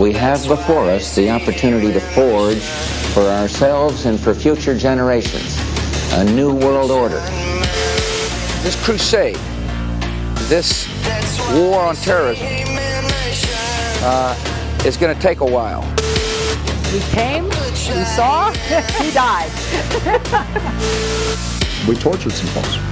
we have before us the opportunity to forge for ourselves and for future generations a new world order. This crusade, this war on terrorism, uh, is going to take a while. We came, we saw, we died. we tortured some folks.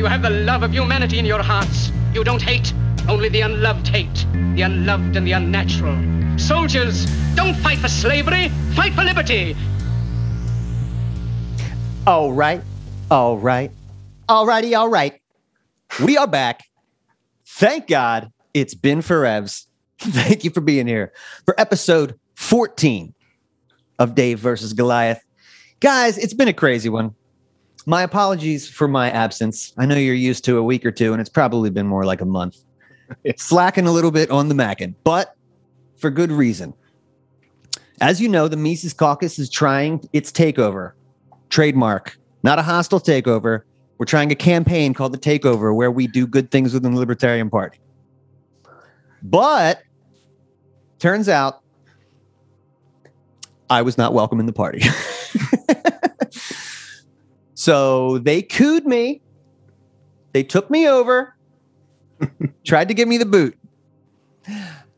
You have the love of humanity in your hearts. You don't hate. Only the unloved hate. The unloved and the unnatural. Soldiers, don't fight for slavery. Fight for liberty. All right. All right. All righty. All right. We are back. Thank God it's been forevs. Thank you for being here for episode 14 of Dave versus Goliath. Guys, it's been a crazy one. My apologies for my absence. I know you're used to a week or two, and it's probably been more like a month. It's slacking a little bit on the Mackin, but for good reason. As you know, the Mises Caucus is trying its takeover, trademark, not a hostile takeover. We're trying a campaign called the Takeover where we do good things within the Libertarian Party. But turns out I was not welcome in the party. so they cooed me. They took me over, tried to give me the boot.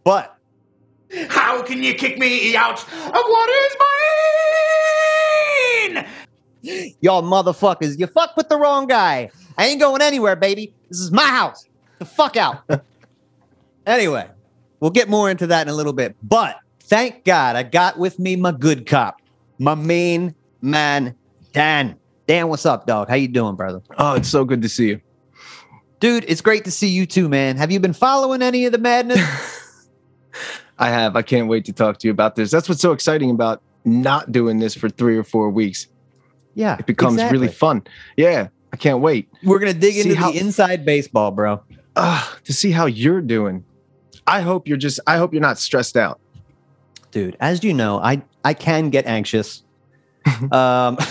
But how can you kick me out of what is mine? Y'all motherfuckers, you fuck with the wrong guy. I ain't going anywhere, baby. This is my house. The fuck out. anyway, we'll get more into that in a little bit. But thank God I got with me my good cop, my main man, Dan. Dan, what's up, dog? How you doing, brother? Oh, it's so good to see you. Dude, it's great to see you too, man. Have you been following any of the madness? I have. I can't wait to talk to you about this. That's what's so exciting about not doing this for three or four weeks. Yeah. It becomes exactly. really fun. Yeah. I can't wait. We're going to dig see into how, the inside baseball, bro. Uh, to see how you're doing. I hope you're just, I hope you're not stressed out. Dude, as you know, I, I can get anxious. um,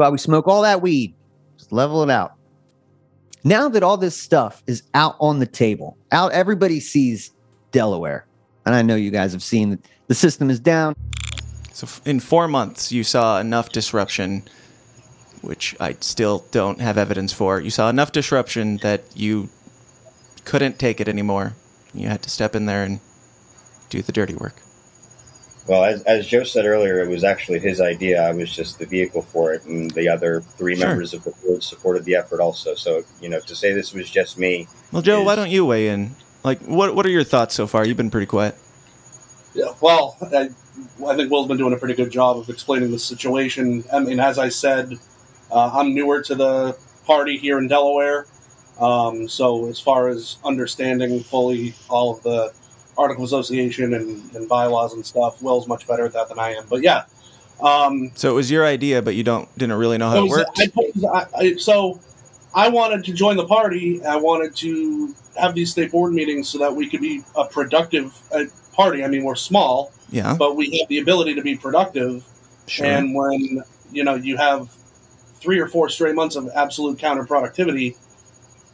While we smoke all that weed, just level it out. Now that all this stuff is out on the table, out everybody sees Delaware, and I know you guys have seen that the system is down. So in four months, you saw enough disruption, which I still don't have evidence for. You saw enough disruption that you couldn't take it anymore. You had to step in there and do the dirty work. Well, as, as Joe said earlier, it was actually his idea. I was just the vehicle for it, and the other three sure. members of the board supported the effort also. So, you know, to say this was just me. Well, Joe, is, why don't you weigh in? Like, what what are your thoughts so far? You've been pretty quiet. Yeah, well, I, I think Will's been doing a pretty good job of explaining the situation. I mean, as I said, uh, I'm newer to the party here in Delaware. Um, so, as far as understanding fully all of the article association and, and bylaws and stuff. Will's much better at that than I am. But yeah. Um, so it was your idea, but you don't didn't really know how it, was, it worked. I, I, so I wanted to join the party. I wanted to have these state board meetings so that we could be a productive uh, party. I mean, we're small, yeah, but we have the ability to be productive. Sure. And when you know you have three or four straight months of absolute counterproductivity,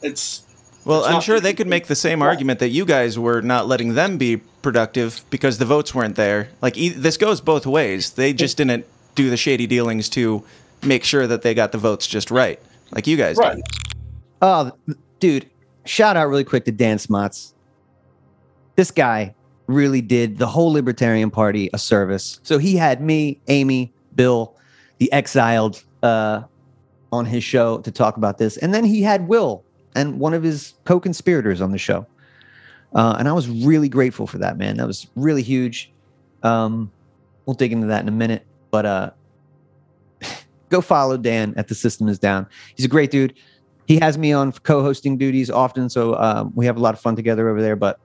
it's well, I'm sure they could make the same argument that you guys were not letting them be productive because the votes weren't there. Like e- this goes both ways. They just didn't do the shady dealings to make sure that they got the votes just right, like you guys right. did. Oh, dude! Shout out really quick to Dan Smots. This guy really did the whole Libertarian Party a service. So he had me, Amy, Bill, the exiled, uh, on his show to talk about this, and then he had Will and one of his co-conspirators on the show. Uh, and I was really grateful for that, man. That was really huge. Um, we'll dig into that in a minute, but uh, go follow Dan at the System Is Down. He's a great dude. He has me on co-hosting duties often, so um, we have a lot of fun together over there. But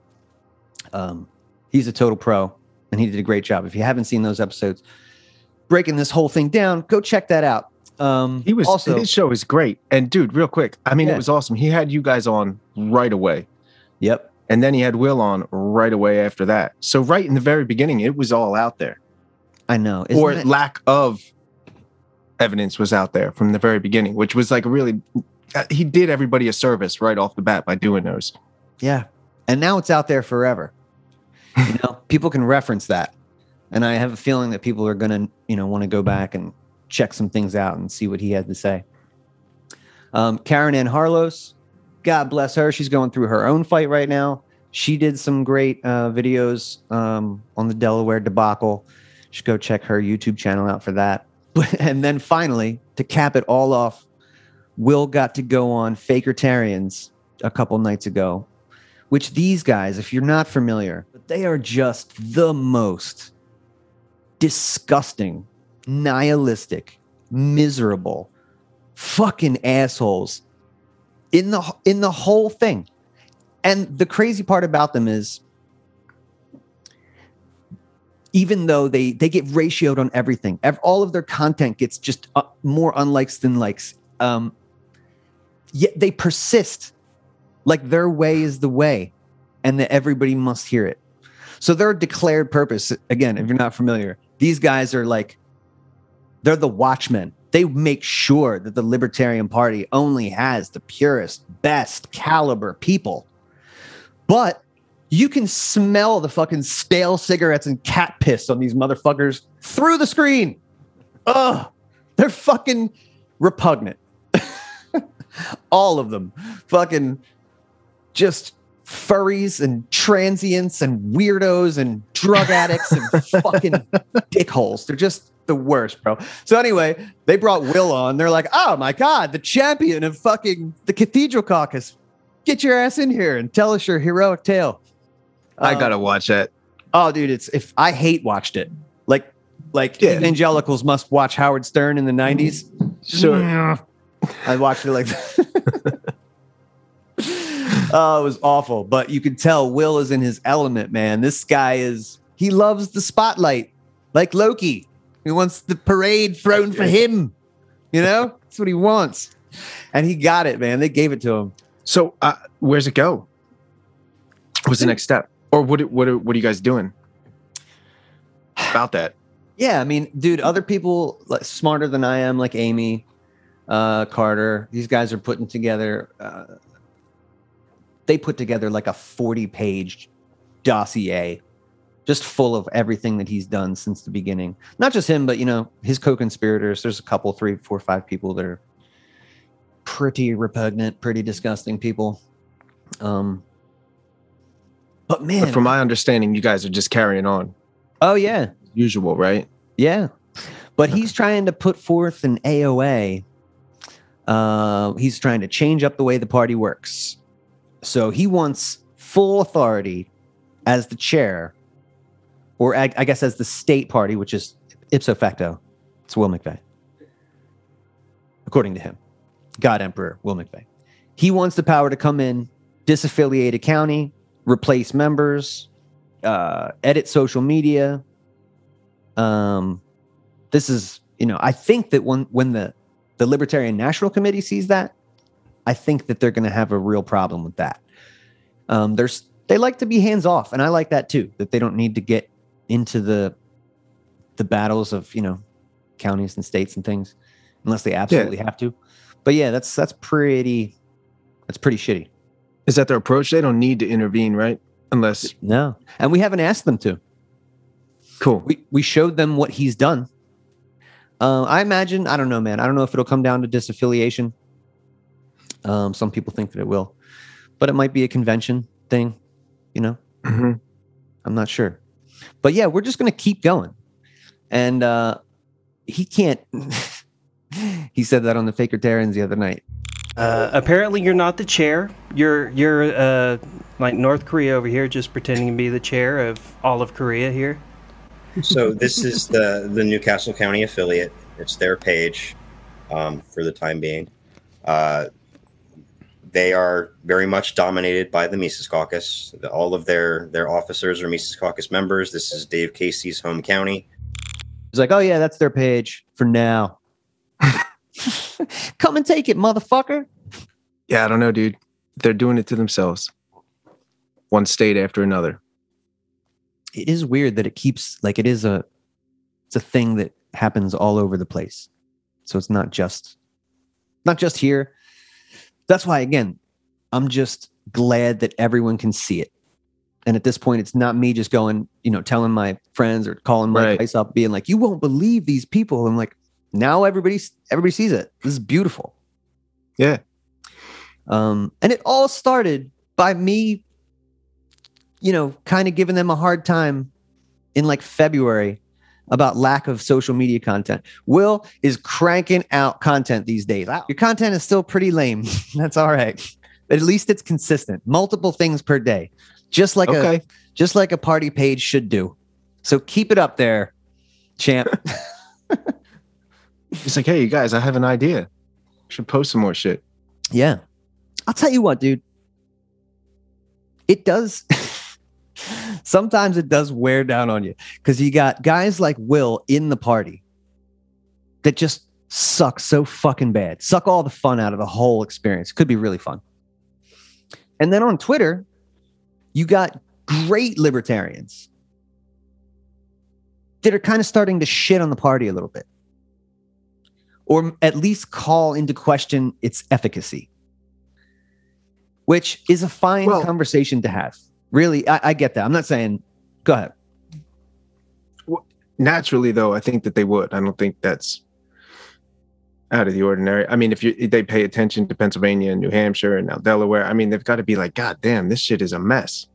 um, he's a total pro, and he did a great job. If you haven't seen those episodes, breaking this whole thing down. Go check that out. Um, He was also his show is great. And dude, real quick, I mean, Yeah. it was awesome. He had you guys on right away. Yep. And then he had Will on right away after that. So right in the very beginning, it was all out there. I know. or it- lack of evidence was out there from the very beginning, which was like really uh, he did everybody a service right off the bat by doing those. Yeah. And now it's out there forever. you know, people can reference that. And I have a feeling that people are going to, you know, want to go back and check some things out and see what he had to say. Um, Karen Ann Harlos, God bless her. She's going through her own fight right now. She did some great uh, videos um, on the Delaware debacle. Should go check her YouTube channel out for that. and then finally, to cap it all off, Will got to go on Fakertarians a couple nights ago, which these guys, if you're not familiar, but they are just the most disgusting, nihilistic, miserable, fucking assholes in the in the whole thing. And the crazy part about them is even though they they get ratioed on everything, all of their content gets just uh, more unlikes than likes. Um, yet they persist like their way is the way and that everybody must hear it. So their declared purpose, again, if you're not familiar, these guys are like, they're the watchmen. They make sure that the Libertarian Party only has the purest, best caliber people. But you can smell the fucking stale cigarettes and cat piss on these motherfuckers through the screen. Ugh, they're fucking repugnant. All of them. Fucking just furries and transients and weirdos and drug addicts and fucking dickholes. They're just the worst, bro. So anyway, they brought Will on. They're like, oh my God, the champion of fucking the Cathedral Caucus. Get your ass in here and tell us your heroic tale. I Um, gotta watch that. Oh, dude, it's if I hate watched it. Like like Yeah. evangelicals must watch Howard Stern in the 90s. Sure. I watched it like Oh, it was awful. But you could tell Will is in his element, man. This guy is he loves the spotlight, like Loki. He wants the parade thrown for him. You know? That's what he wants. And he got it, man. They gave it to him. So uh, where's it go? What's the next step? Or what what are, what are you guys doing about that? Yeah, I mean, dude, other people like smarter than I am, like Amy, uh, Carter. These guys are putting together. Uh, they put together like a forty-page dossier, just full of everything that he's done since the beginning. Not just him, but you know his co-conspirators. There's a couple, three, four, five people that are pretty repugnant, pretty disgusting people. Um, but man, But from my understanding, you guys are just carrying on oh yeah, usual, right? Yeah. But he's trying to put forth an AOA. Uh, he's trying to change up the way the party works. So he wants full authority as the chair, or I, I guess as the state party, which is ipso facto. It's Will McVeigh. According to him, God Emperor Will McVeigh. He wants the power to come in, disaffiliate a county, replace members, uh, edit social media, um this is you know i think that when when the the libertarian national committee sees that i think that they're going to have a real problem with that um there's they like to be hands off and i like that too that they don't need to get into the the battles of you know counties and states and things unless they absolutely have to but yeah that's that's pretty that's pretty shitty Is that their approach? They don't need to intervene, right? Unless no and we haven't asked them to cool. we we showed them what he's done. Uh, I imagine I don't know, man. I don't know if it'll come down to disaffiliation. Um, some people think that it will, but it might be a convention thing. You know, Mhm. I'm not sure. But yeah, we're just gonna keep going, and uh, he can't. he said that on the Fakertarians the other night. Uh, apparently, you're not the chair. You're you're uh, like North Korea over here, just pretending to be the chair of all of Korea here. So this is the the New Castle County affiliate. It's their page um, for the time being. Uh, they are very much dominated by the Mises Caucus. All of their their officers are Mises Caucus members. This is Dave Casey's home county. He's like, oh yeah, that's their page for now. Come and take it, motherfucker. Yeah, I don't know, dude. They're doing it to themselves. One state after another. It is weird that it keeps like it is a it's a thing that happens all over the place. So it's not just not just here. That's why again, I'm just glad that everyone can see it. And at this point, it's not me just going, you know, telling my friends or calling my Right. up, being like, "You won't believe these people." I'm like, now everybody, everybody sees it. This is beautiful. Yeah. Um, and it all started by me, you know, kind of giving them a hard time in like February about lack of social media content. Will is cranking out content these days. Your content is still pretty lame. That's all right. But at least it's consistent. Multiple things per day. Just like a just like a party page should do. So keep it up there, champ. It's like, hey, you guys, I have an idea. Should post some more shit. Yeah. I'll tell you what, dude. It does. Sometimes it does wear down on you because you got guys like Will in the party that just suck so fucking bad, suck all the fun out of the whole experience. Could be really fun. And then on Twitter, you got great libertarians that are kind of starting to shit on the party a little bit or at least call into question its efficacy, which is a fine conversation to have. Really, I, I get that. I'm not saying, go ahead. Naturally, though, I think that they would. I don't think that's out of the ordinary. I mean, if you if they pay attention to Pennsylvania and New Hampshire and now Delaware, I mean, they've got to be like, God damn, this shit is a mess.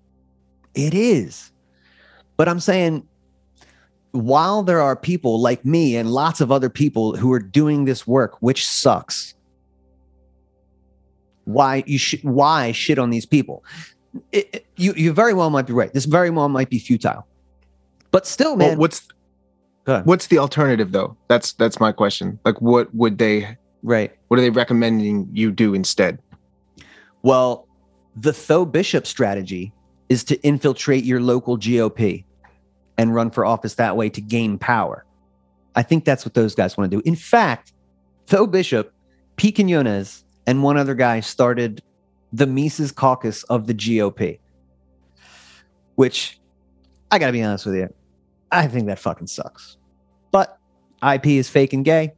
It is. But I'm saying, while there are people like me and lots of other people who are doing this work, which sucks, why you should why shit on these people? It- it- you you very well might be right. This very well might be futile, but still, Well, man. what's what's the alternative though? That's that's my question. Like, what would they? Right. What are they recommending you do instead? Well, the Tho Bishop strategy is to infiltrate your local GOP and run for office that way to gain power. I think that's what those guys want to do. In fact, Tho Bishop, Pete Quinones, and one other guy started the Mises Caucus of the GOP, which I got to be honest with you, I think that fucking sucks. But IP is fake and gay.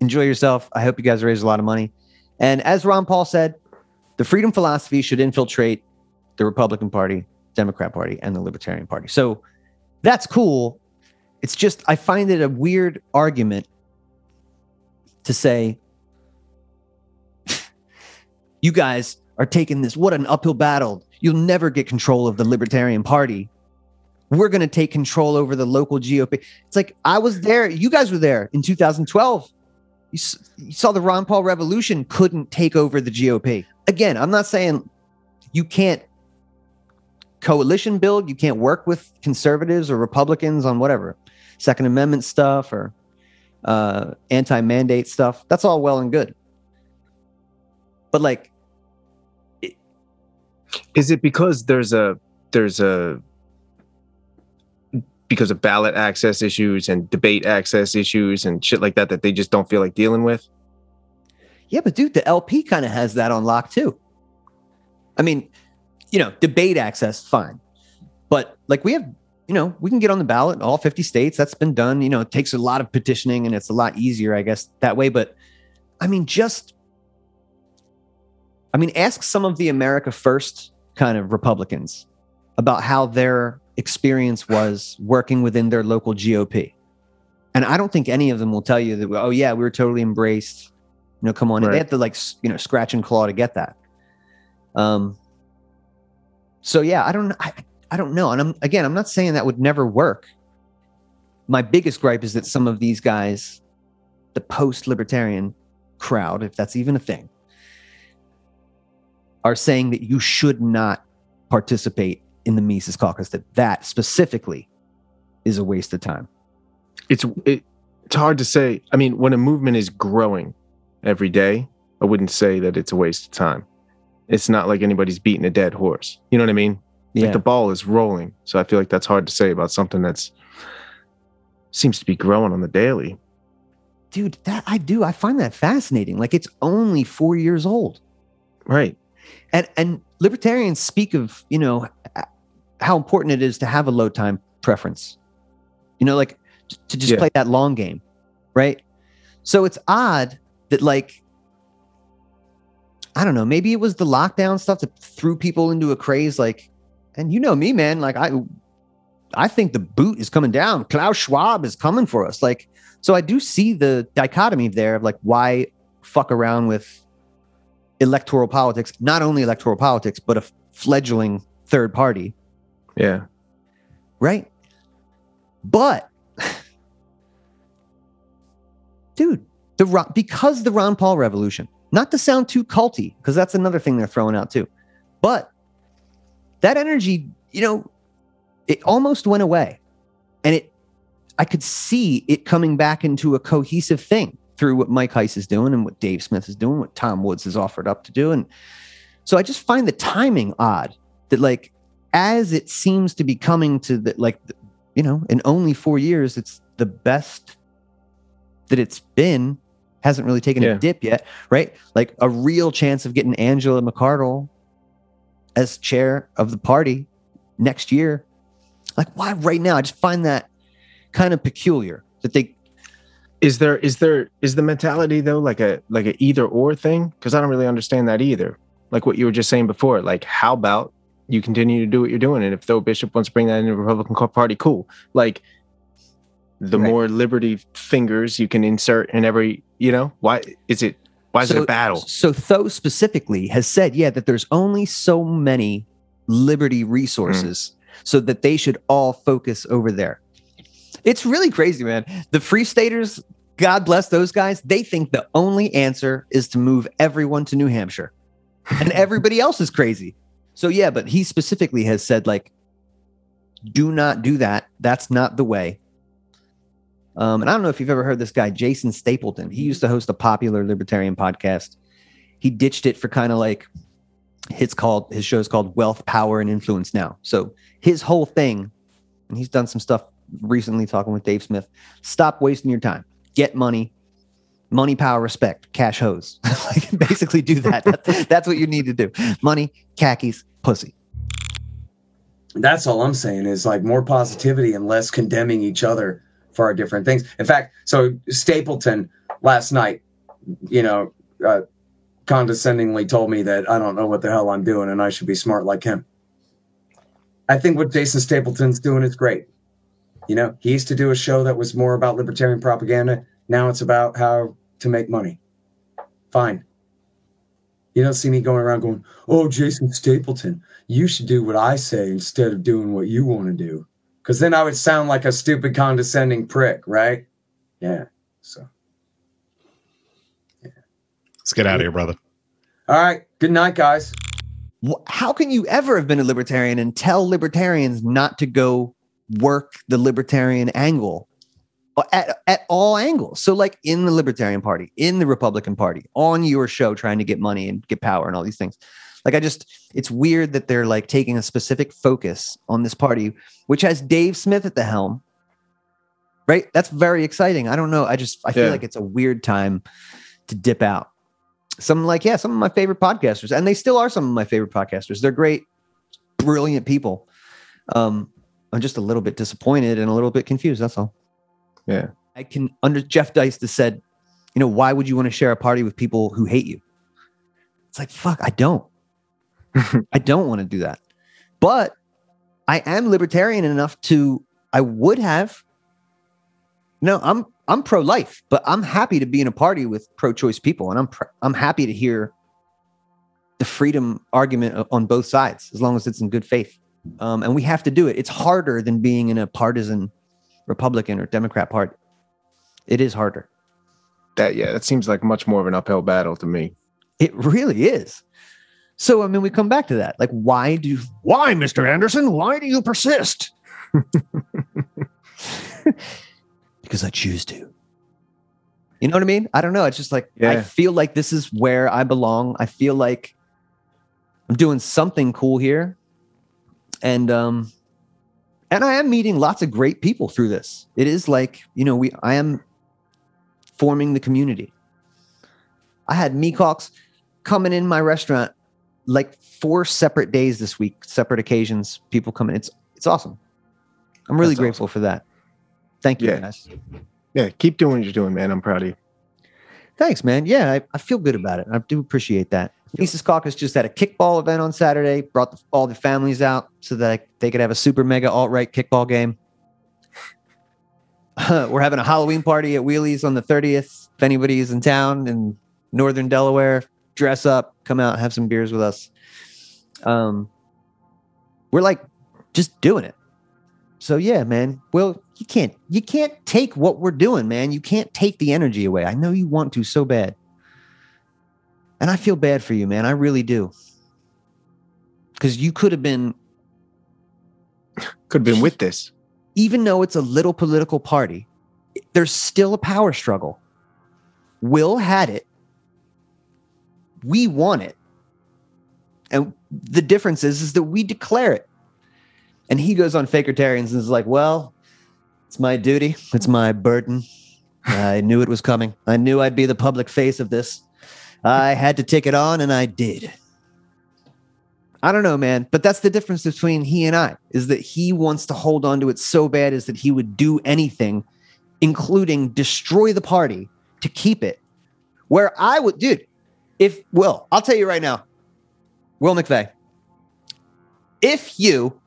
Enjoy yourself. I hope you guys raise a lot of money. And as Ron Paul said, the freedom philosophy should infiltrate the Republican Party, Democrat Party, and the Libertarian Party. So that's cool. It's just, I find it a weird argument to say, you guys are taking this, what an uphill battle. You'll never get control of the Libertarian Party. We're going to take control over the local GOP. It's like, I was there. You guys were there in 2012. You, you saw the Ron Paul revolution couldn't take over the GOP. Again, I'm not saying you can't coalition build, you can't work with conservatives or Republicans on whatever, Second Amendment stuff or uh, anti mandate stuff. That's all well and good. But like, Is it because there's a there's a because of ballot access issues and debate access issues and shit like that that they just don't feel like dealing with? Yeah, but dude, the LP kind of has that on lock too. I mean, you know, debate access, fine. But like we have, you know, we can get on the ballot in all 50 states. That's been done. You know, it takes a lot of petitioning and it's a lot easier, I guess, that way. But I mean, just, I mean, ask some of the America First kind of Republicans about how their experience was working within their local GOP. And I don't think any of them will tell you that, oh, yeah, we were totally embraced. You know, come on. Right. They have to like, you know, scratch and claw to get that. Um, so yeah, I don't, I, I don't know. And I'm, again, I'm not saying that would never work. My biggest gripe is that some of these guys, the post libertarian crowd, if that's even a thing, are saying that you should not participate in the Mises caucus, that that specifically is a waste of time. It's it, it's hard to say. I mean, when a movement is growing every day, I wouldn't say that it's a waste of time. It's not like anybody's beating a dead horse. You know what I mean? Yeah. Like the ball is rolling. So I feel like that's hard to say about something that's seems to be growing on the daily. dude that i do i find that fascinating like it's only four years old Right. And and libertarians speak of you know how important it is to have a low time preference. You know like t- to just Yeah. play that long game right? So it's odd that like i don't know maybe it was the lockdown stuff that threw people into a craze like and you know me man like i i think the boot is coming down. Klaus schwab is coming for us. Like so i do see the dichotomy there of like why fuck around with electoral politics, not only electoral politics, but a fledgling third party, Yeah. right? But, dude, the because the Ron Paul revolution, not to sound too culty, because that's another thing they're throwing out too, but that energy, you know, it almost went away, and it, I could see it coming back into a cohesive thing through what Mike Heise is doing and what Dave Smith is doing, what Tom Woods has offered up to do. And so I just find the timing odd that like as it seems to be coming to the like you know, in only four years, it's the best that it's been, hasn't really taken Yeah. a dip yet, right? Like a real chance of getting Angela McArdle as chair of the party next year. Like why right now? I just find that kind of peculiar that they Is there is there is the mentality though like a like a either or thing? Because I don't really understand that either. Like what you were just saying before. Like how about you continue to do what you're doing, and if Tho Bishop wants to bring that in the Republican Party, cool. Like the Right. more liberty fingers you can insert in every, you know, why is it why is it a battle? So Tho specifically has said, yeah, that there's only so many liberty resources, mm. so that they should all focus over there. It's really crazy, man. The free staters, God bless those guys, they think the only answer is to move everyone to New Hampshire. And everybody else is crazy. So yeah, but he specifically has said, like, do not do that. That's not the way. Um, and I don't know if you've ever heard this guy, Jason Stapleton. He used to host a popular libertarian podcast. He ditched it for kind of like his called his show's called Wealth, Power, and Influence now. So his whole thing, and he's done some stuff recently talking with Dave Smith. Stop wasting your time. Get money, money, power, respect, cash hose. like basically do that. That's, what you need to do. Money, khakis, pussy. That's all I'm saying is like more positivity and less condemning each other for our different things. In fact, so Stapleton last night, you know, uh, condescendingly told me that I don't know what the hell I'm doing and I should be smart like him. I think what Jason Stapleton's doing is great. You know, he used to do a show that was more about libertarian propaganda. Now it's about how to make money. Fine. You don't see me going around going, oh, Jason Stapleton, you should do what I say instead of doing what you want to do. Because then I would sound like a stupid, condescending prick, right? Yeah. So, yeah. Let's get out of here, brother. all right. Good night, guys. How can you ever have been a libertarian and tell libertarians not to go work the libertarian angle uh, at, at all angles? So, like in the Libertarian Party, in the Republican Party, on your show, trying to get money and get power and all these things. Like, I just, it's weird that they're like taking a specific focus on this party, which has Dave Smith at the helm. Right? That's very exciting. I don't know. I just, I feel Yeah. like it's a weird time to dip out some like yeah some of my favorite podcasters and they still are some of my favorite podcasters they're great brilliant people um i'm just a little bit disappointed and a little bit confused that's all. Yeah. i can under jeff deist has said you know why would you want to share a party with people who hate you? It's like fuck i don't. I don't want to do that. But i am libertarian enough to i would have no i'm i'm pro-life but i'm happy to be in a party with pro-choice people and i'm i'm happy to hear the freedom argument on both sides as long as it's in good faith um, and we have to do it. It's harder than being in a partisan republican or democrat party. It is harder. That yeah, that seems like much more of an uphill battle to me. it really is. So i mean we come back to that. Like why do why mr anderson why do you persist? Because i choose to. You know what i mean? I don't know. It's just like i feel like this is where i belong. I feel like i'm doing something cool here and um and I am meeting lots of great people through this. It is like, you know, we I am forming the community. I had Meecox coming in my restaurant like four separate days this week, separate occasions, people coming. It's it's awesome. I'm really That's grateful for that. Thank you, Yeah. guys. Yeah, keep doing what you're doing, man. I'm proud of you. Thanks, man. Yeah, I, I feel good about it. I do appreciate that. Mises Caucus just had a kickball event on Saturday, brought the, all the families out so that they could have a super mega alt right kickball game. We're having a Halloween party at Wheelies on the 30th. If anybody is in town in northern Delaware, dress up, come out, have some beers with us. Um, we're like just doing it. So yeah, man. Well, you can't you can't take what we're doing, man. You can't take the energy away. I know you want to so bad. And I feel bad for you, man. I really do. Cuz you could have been could have been with this. Even though it's a little political party, there's still a power struggle. Will had it. We won it. And the difference is, is that we declare it. And he goes on Fakertarians and is like, well, it's my duty. It's my burden. I knew it was coming. I knew I'd be the public face of this. I had to take it on and I did. I don't know, man, but that's the difference between he and I is that he wants to hold on to it so bad is that he would do anything, including destroy the party to keep it. Where I would, dude, if Will, I'll tell you right now, Will McVeigh, if you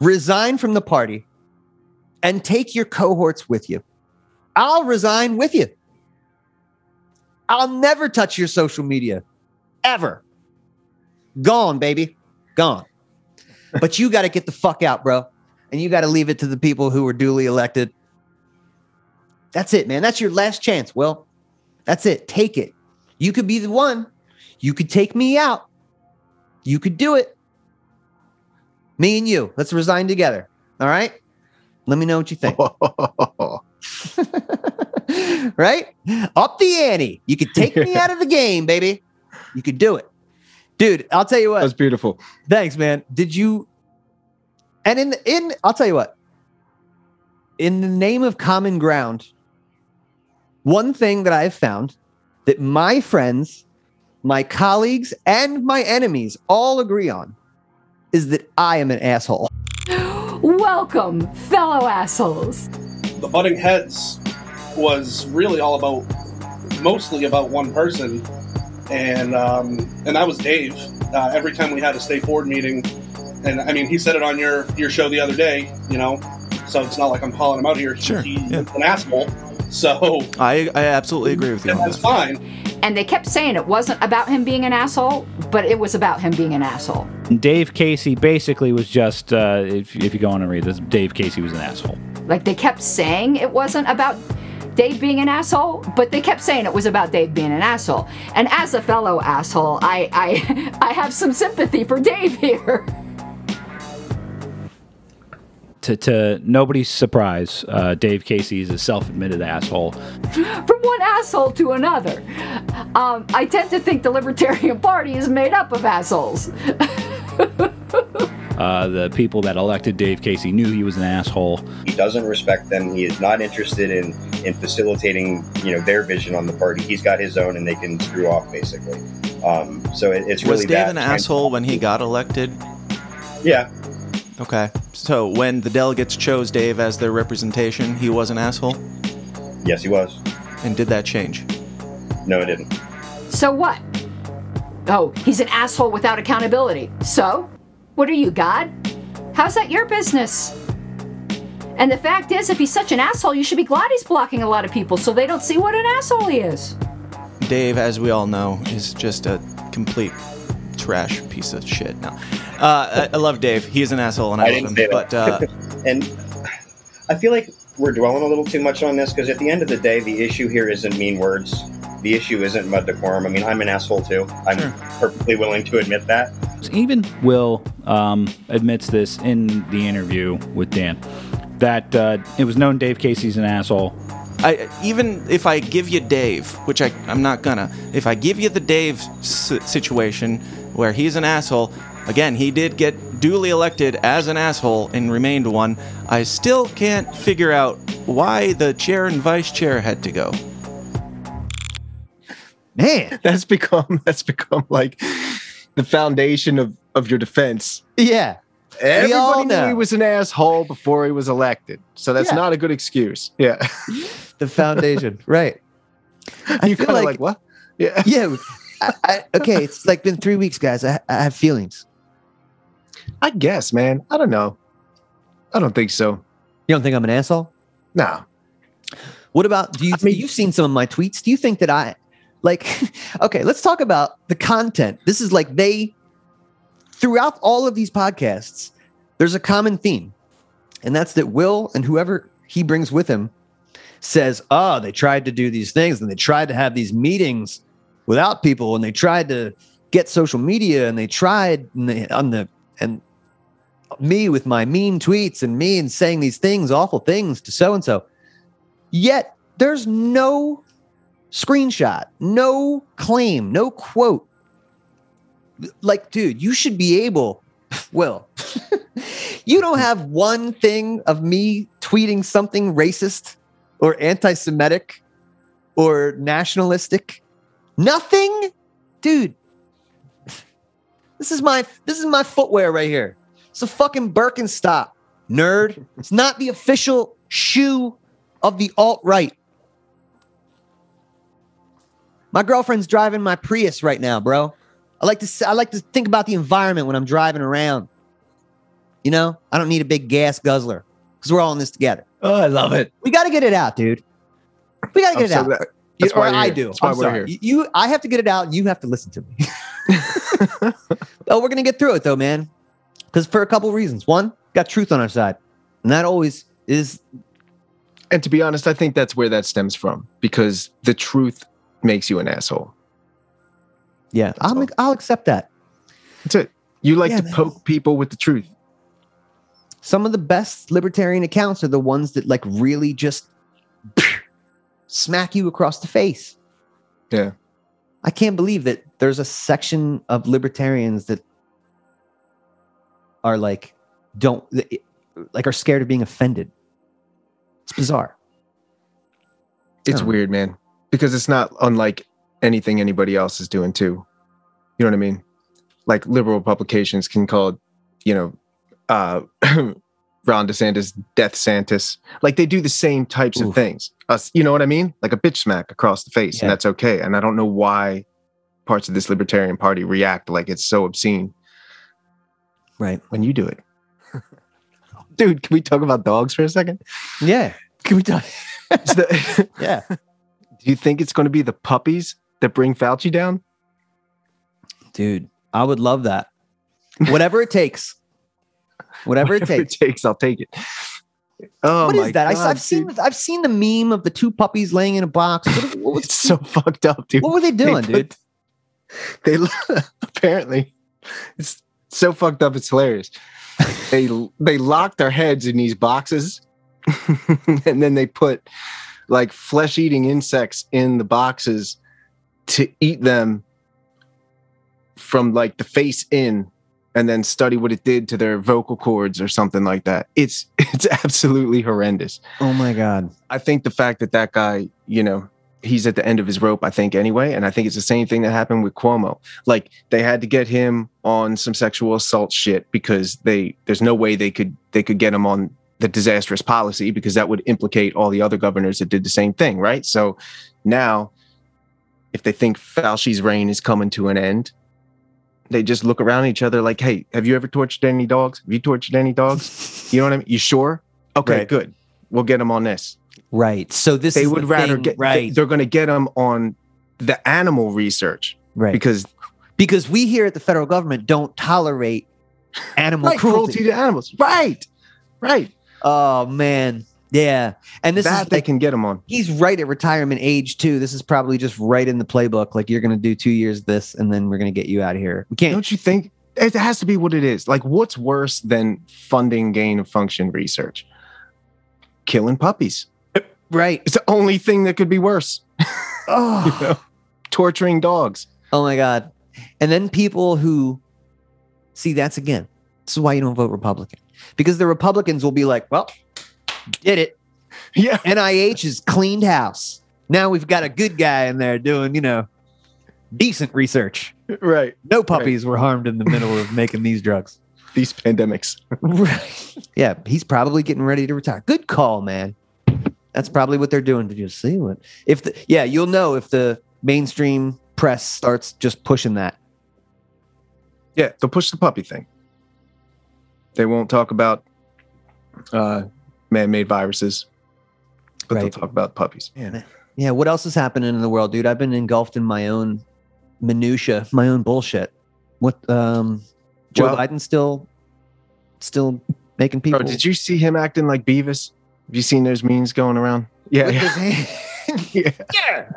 resign from the party and take your cohorts with you, I'll resign with you. I'll never touch your social media ever. Gone, baby. Gone. but you got to get the fuck out, bro. And you got to leave it to the people who were duly elected. That's it, man. That's your last chance. Well, that's it. Take it. You could be the one. You could take me out. You could do it. Me and you. Let's resign together. All right? Let me know what you think. right? Up the ante. You could take me out of the game, baby. You could do it. Dude, I'll tell you what. That's beautiful. Thanks, man. Did you and in the, in I'll tell you what. In the name of common ground, one thing that I've found that my friends, my colleagues, and my enemies all agree on is that I am an asshole. Welcome, fellow assholes. the butting heads was really all about mostly about one person and um, and that was dave uh, every time we had a state board meeting and i mean he said it on your your show the other day you know so it's not like i'm calling him out here sure, he's an asshole so I, I absolutely agree with you. on that's that. fine And they kept saying it wasn't about him being an asshole, but it was about him being an asshole. Dave Casey basically was just, uh, if, if you go on and read this, Dave Casey was an asshole. Like they kept saying it wasn't about Dave being an asshole, but they kept saying it was about Dave being an asshole. And as a fellow asshole, I I I have some sympathy for Dave here. To, to nobody's surprise, uh, Dave Casey is a self-admitted asshole. From one asshole to another. Um, I tend to think the Libertarian Party is made up of assholes. Uh, the people that elected Dave Casey knew he was an asshole. He doesn't respect them. He is not interested in in facilitating, you know, their vision on the party. He's got his own, and they can screw off basically. Um, so it, it's really Was Dave that an asshole when he got elected? Yeah. Okay. So when the delegates chose Dave as their representation, he was an asshole? Yes, he was. And did that change? No, it didn't. So what? Oh, he's an asshole without accountability. So? What are you, God? How's that your business? And the fact is, if he's such an asshole, you should be glad he's blocking a lot of people so they don't see what an asshole he is. Dave, as we all know, is just a complete trash piece of shit. No, uh, I, I love Dave. He is an asshole, and I, I love didn't him. But uh, and I feel like we're dwelling a little too much on this because at the end of the day, the issue here isn't mean words. The issue isn't mud decorum. I mean, I'm an asshole too. I'm perfectly willing to admit that. Even Will um, admits this in the interview with Dan that uh, it was known Dave Casey's an asshole. I even if I give you Dave, which I I'm not gonna, if I give you the Dave s- situation where he's an asshole, Again, he did get duly elected as an asshole and remained one. I still can't figure out why the chair and vice chair had to go. Man, that's become that's become like the foundation of of your defense. Yeah. Everybody all knew know. he was an asshole before he was elected, so that's Yeah. not a good excuse. Yeah, the foundation, right? I you feel kind of like- like, what? Yeah, Yeah. I, I, okay, it's like been three weeks, guys. I, I have feelings. I guess, man. I don't know. I don't think so. You don't think I'm an asshole? No. What about do you? you've seen some of my tweets. Do you think that I like? Okay, let's talk about the content. This is like they throughout all of these podcasts. There's a common theme, and that's that Will and whoever he brings with him says, "Oh, they tried to do these things, and they tried to have these meetings without people, and they tried to get social media, and they tried and they, on the and." Me with my mean tweets and me and saying these things, awful things to so and so. Yet there's no screenshot, no claim, no quote. Like, dude, you should be able, Will, you don't have one thing of me tweeting something racist or anti Semitic or nationalistic. Nothing? Dude. This is my this is my footwear right here. It's a fucking Birkenstock, nerd. It's not the official shoe of the alt right. My girlfriend's driving my Prius right now, bro. I like to I like to think about the environment when I'm driving around. You know, I don't need a big gas guzzler because we're all in this together. Oh, I love it. We got to get it out, dude. We got to get I'm it so out. You- that's or I here. do. That's why I'm we're sorry. here. You, you- I have to get it out, and you have to listen to me. oh, we're gonna get through it though, man. Because for a couple reasons. One, got truth on our side, and that always is. And to be honest, I think that's where that stems from because the truth makes you an asshole. Yeah, I'll I'll accept that. That's it. You like Yeah, to man. poke people with the truth. Some of the best libertarian accounts are the ones that like really just smack you across the face. Yeah. I can't believe that there's a section of libertarians that are like don't like are scared of being offended. It's bizarre. It's Oh. weird, man, because it's not unlike anything anybody else is doing too. You know what I mean? Like liberal publications can call, you know, uh, Ron DeSantis Death Santis. Like they do the same types of things. Us, you know what I mean? Like a bitch smack across the face, and that's okay. And I don't know why parts of this libertarian party react like it's so obscene. Right. When you do it. Dude, can we talk about dogs for a second? Yeah. Can we talk? yeah. Do you think it's going to be the puppies that bring Fauci down? Dude, I would love that. Whatever it takes. Whatever, it takes. it takes, I'll take it. Oh what is that? I, God, I've seen I've seen the meme of the two puppies laying in a box. What, what, was- It's so fucked up, dude. what were they doing, put- dude? They apparently it's so fucked up. It's hilarious. They they locked their heads in these boxes, and then they put like flesh eating insects in the boxes to eat them from like the face in and then study what it did to their vocal cords or something like that. It's it's absolutely horrendous. Oh my god. I think the fact that that guy, you know, he's at the end of his rope, I think anyway, and I think it's the same thing that happened with Cuomo. Like they had to get him on some sexual assault shit because they there's no way they could they could get him on the disastrous policy because that would implicate all the other governors that did the same thing, right? So now if they think Fauci's reign is coming to an end, they just look around each other like, "Hey, have you ever tortured any dogs? Have you tortured any dogs? You know what I mean? You sure? Okay, Right. good. We'll get them on this." Right. So this they would the rather thing, get right. They're going to get them on the animal research, Right. Because because we here at the federal government don't tolerate animal right, cruelty. cruelty to animals. Right, right. Oh man. Yeah. And this that is they like, can get him on. he's right at retirement age too. This is probably just right in the playbook. Like you're gonna do two years this and then we're gonna get you out of here. We can't Don't you think it has to be what it is? Like, what's worse than funding gain of function research? Killing puppies. right. It's the only thing that could be worse. Oh. You know? Torturing dogs. Oh my god. And then people who See, that's again. This is why you don't vote Republican. Because the Republicans will be like, well, did it. Yeah. NIH has cleaned house. Now we've got a good guy in there doing, you know, decent research. Right. No puppies were harmed in the middle of making these drugs. These pandemics. right. Yeah, he's probably getting ready to retire. Good call, man. That's probably what they're doing to just see what if the yeah, you'll know if the mainstream press starts just pushing that. Yeah, they'll push the puppy thing. They won't talk about uh, man-made viruses, but they'll talk about puppies. Yeah. Yeah, what else is happening in the world, dude? I've been engulfed in my own minutia, my own bullshit. What um Joe Well- Biden still still making people Bro, did you see him acting like Beavis? Have you seen those memes going around? Yeah. with yeah. his hand? yeah. yeah.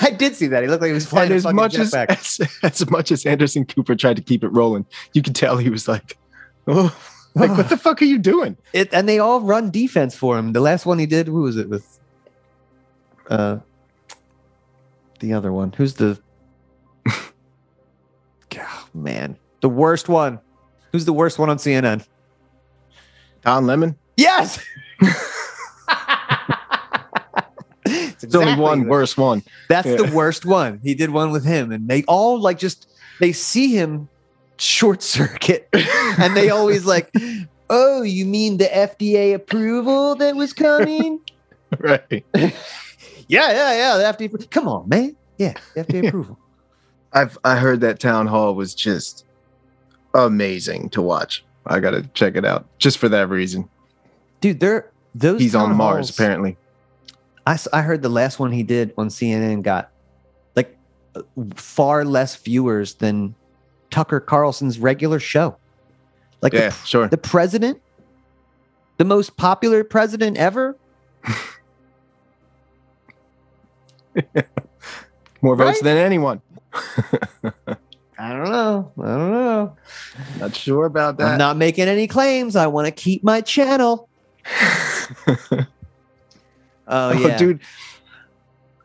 I did see that. He looked like he was flying And as fucking much as, jetpack. as as much as Anderson Cooper tried to keep it rolling, you could tell he was like, "Oh, like what the fuck are you doing?" it and they all run defense for him. The last one he did, who was it with? Uh, the other one. Who's the? God, man, the worst one. Who's the worst one on CNN? Don Lemon. Yes. It's only one worst one. That's Yeah. the worst one. He did one with him, and they all like just they see him short circuit, and they always like, "Oh, you mean the FDA approval that was coming?" right. yeah, yeah, yeah. The FDA. Come on, man. Yeah, FDA approval. I've I heard that town hall was just amazing to watch. I gotta check it out just for that reason. Dude, they're those. He's on Mars halls- apparently. I heard the last one he did on CNN got like far less viewers than Tucker Carlson's regular show. Like Yeah, the, sure. the president, the most popular president ever. More votes Right? than anyone. I don't know. I don't know. Not sure about that. I'm not making any claims. I want to keep my channel. Oh, oh yeah, dude.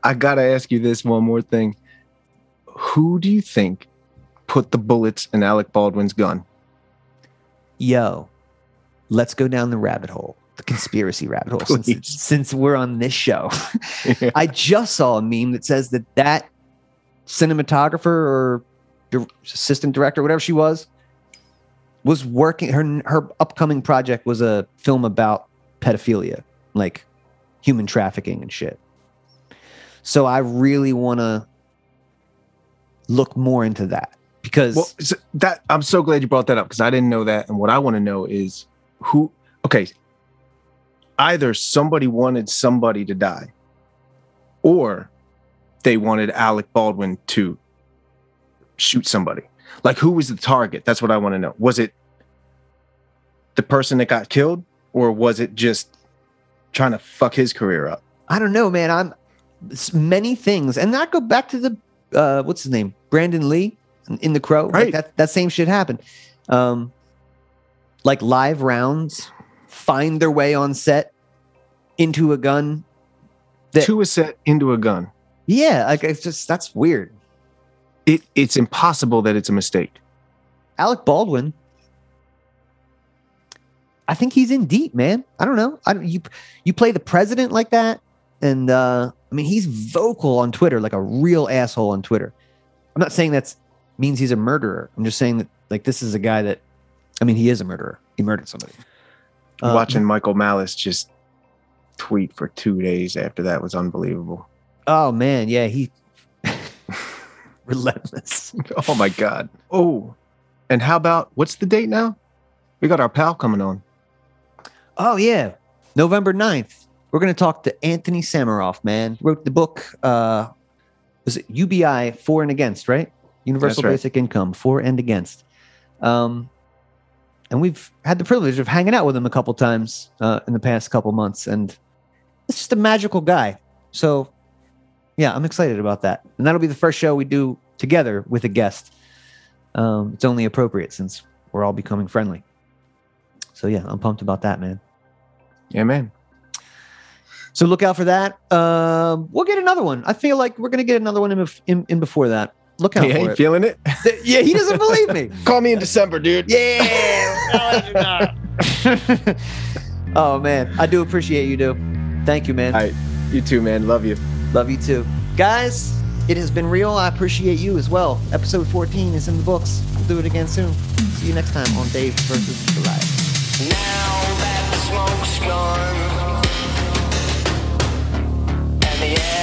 I gotta ask you this one more thing. Who do you think put the bullets in Alec Baldwin's gun? Yo, let's go down the rabbit hole, the conspiracy rabbit hole. Since, since we're on this show, I just saw a meme that says that that cinematographer or assistant director, whatever she was, was working. Her her upcoming project was a film about pedophilia, like human trafficking and shit. So I really want to look more into that because Well, so that I'm so glad you brought that up because I didn't know that. And what I want to know is who. Okay, either somebody wanted somebody to die, or they wanted Alec Baldwin to shoot somebody. Like, who was the target? That's what I want to know. Was it the person that got killed, or was it just trying to fuck his career up? I don't know, man. I'm many things, and that go back to the uh, what's his name, Brandon Lee in- The Crow. Like Right. that that same shit happened. Um, like live rounds find their way on set into a gun. That, to a set into a gun. yeah, like it's just that's weird. It it's impossible that it's a mistake. Alec Baldwin. I think he's in deep, man. I don't know. I don't, you you play the president like that, and uh, I mean he's vocal on Twitter like a real asshole on Twitter. I'm not saying that's means he's a murderer. I'm just saying that like this is a guy that, I mean he is a murderer. He murdered somebody. Uh, Watching Michael Malice just tweet for two days after that was unbelievable. Oh man, yeah, he relentless. Oh my god. Oh, and how about what's the date now? We got our pal coming on. Oh yeah, November 9th. We're gonna talk to Anthony Samaroff, man. Wrote the book. Uh, was it UBI for and against, right? Universal right. Basic Income for and against. Um, and we've had the privilege of hanging out with him a couple times uh, in the past couple months, and it's just a magical guy. So, yeah, I'm excited about that, and that'll be the first show we do together with a guest. Um, it's only appropriate since we're all becoming friendly. So yeah, I'm pumped about that, man. Yeah, man. So look out for that. Um, we'll get another one. I feel like we're gonna get another one in, in, in before that. Look out He for ain't it. feeling it. yeah, he doesn't believe me. Call me in December, dude. Yeah. oh man, I do appreciate you, dude. Thank you, man. All right, you too, man. Love you. Love you too, guys. It has been real. I appreciate you as well. Episode 14 is in the books. We'll do it again soon. See you next time on Dave versus Goliath. Smoke's gone, and the air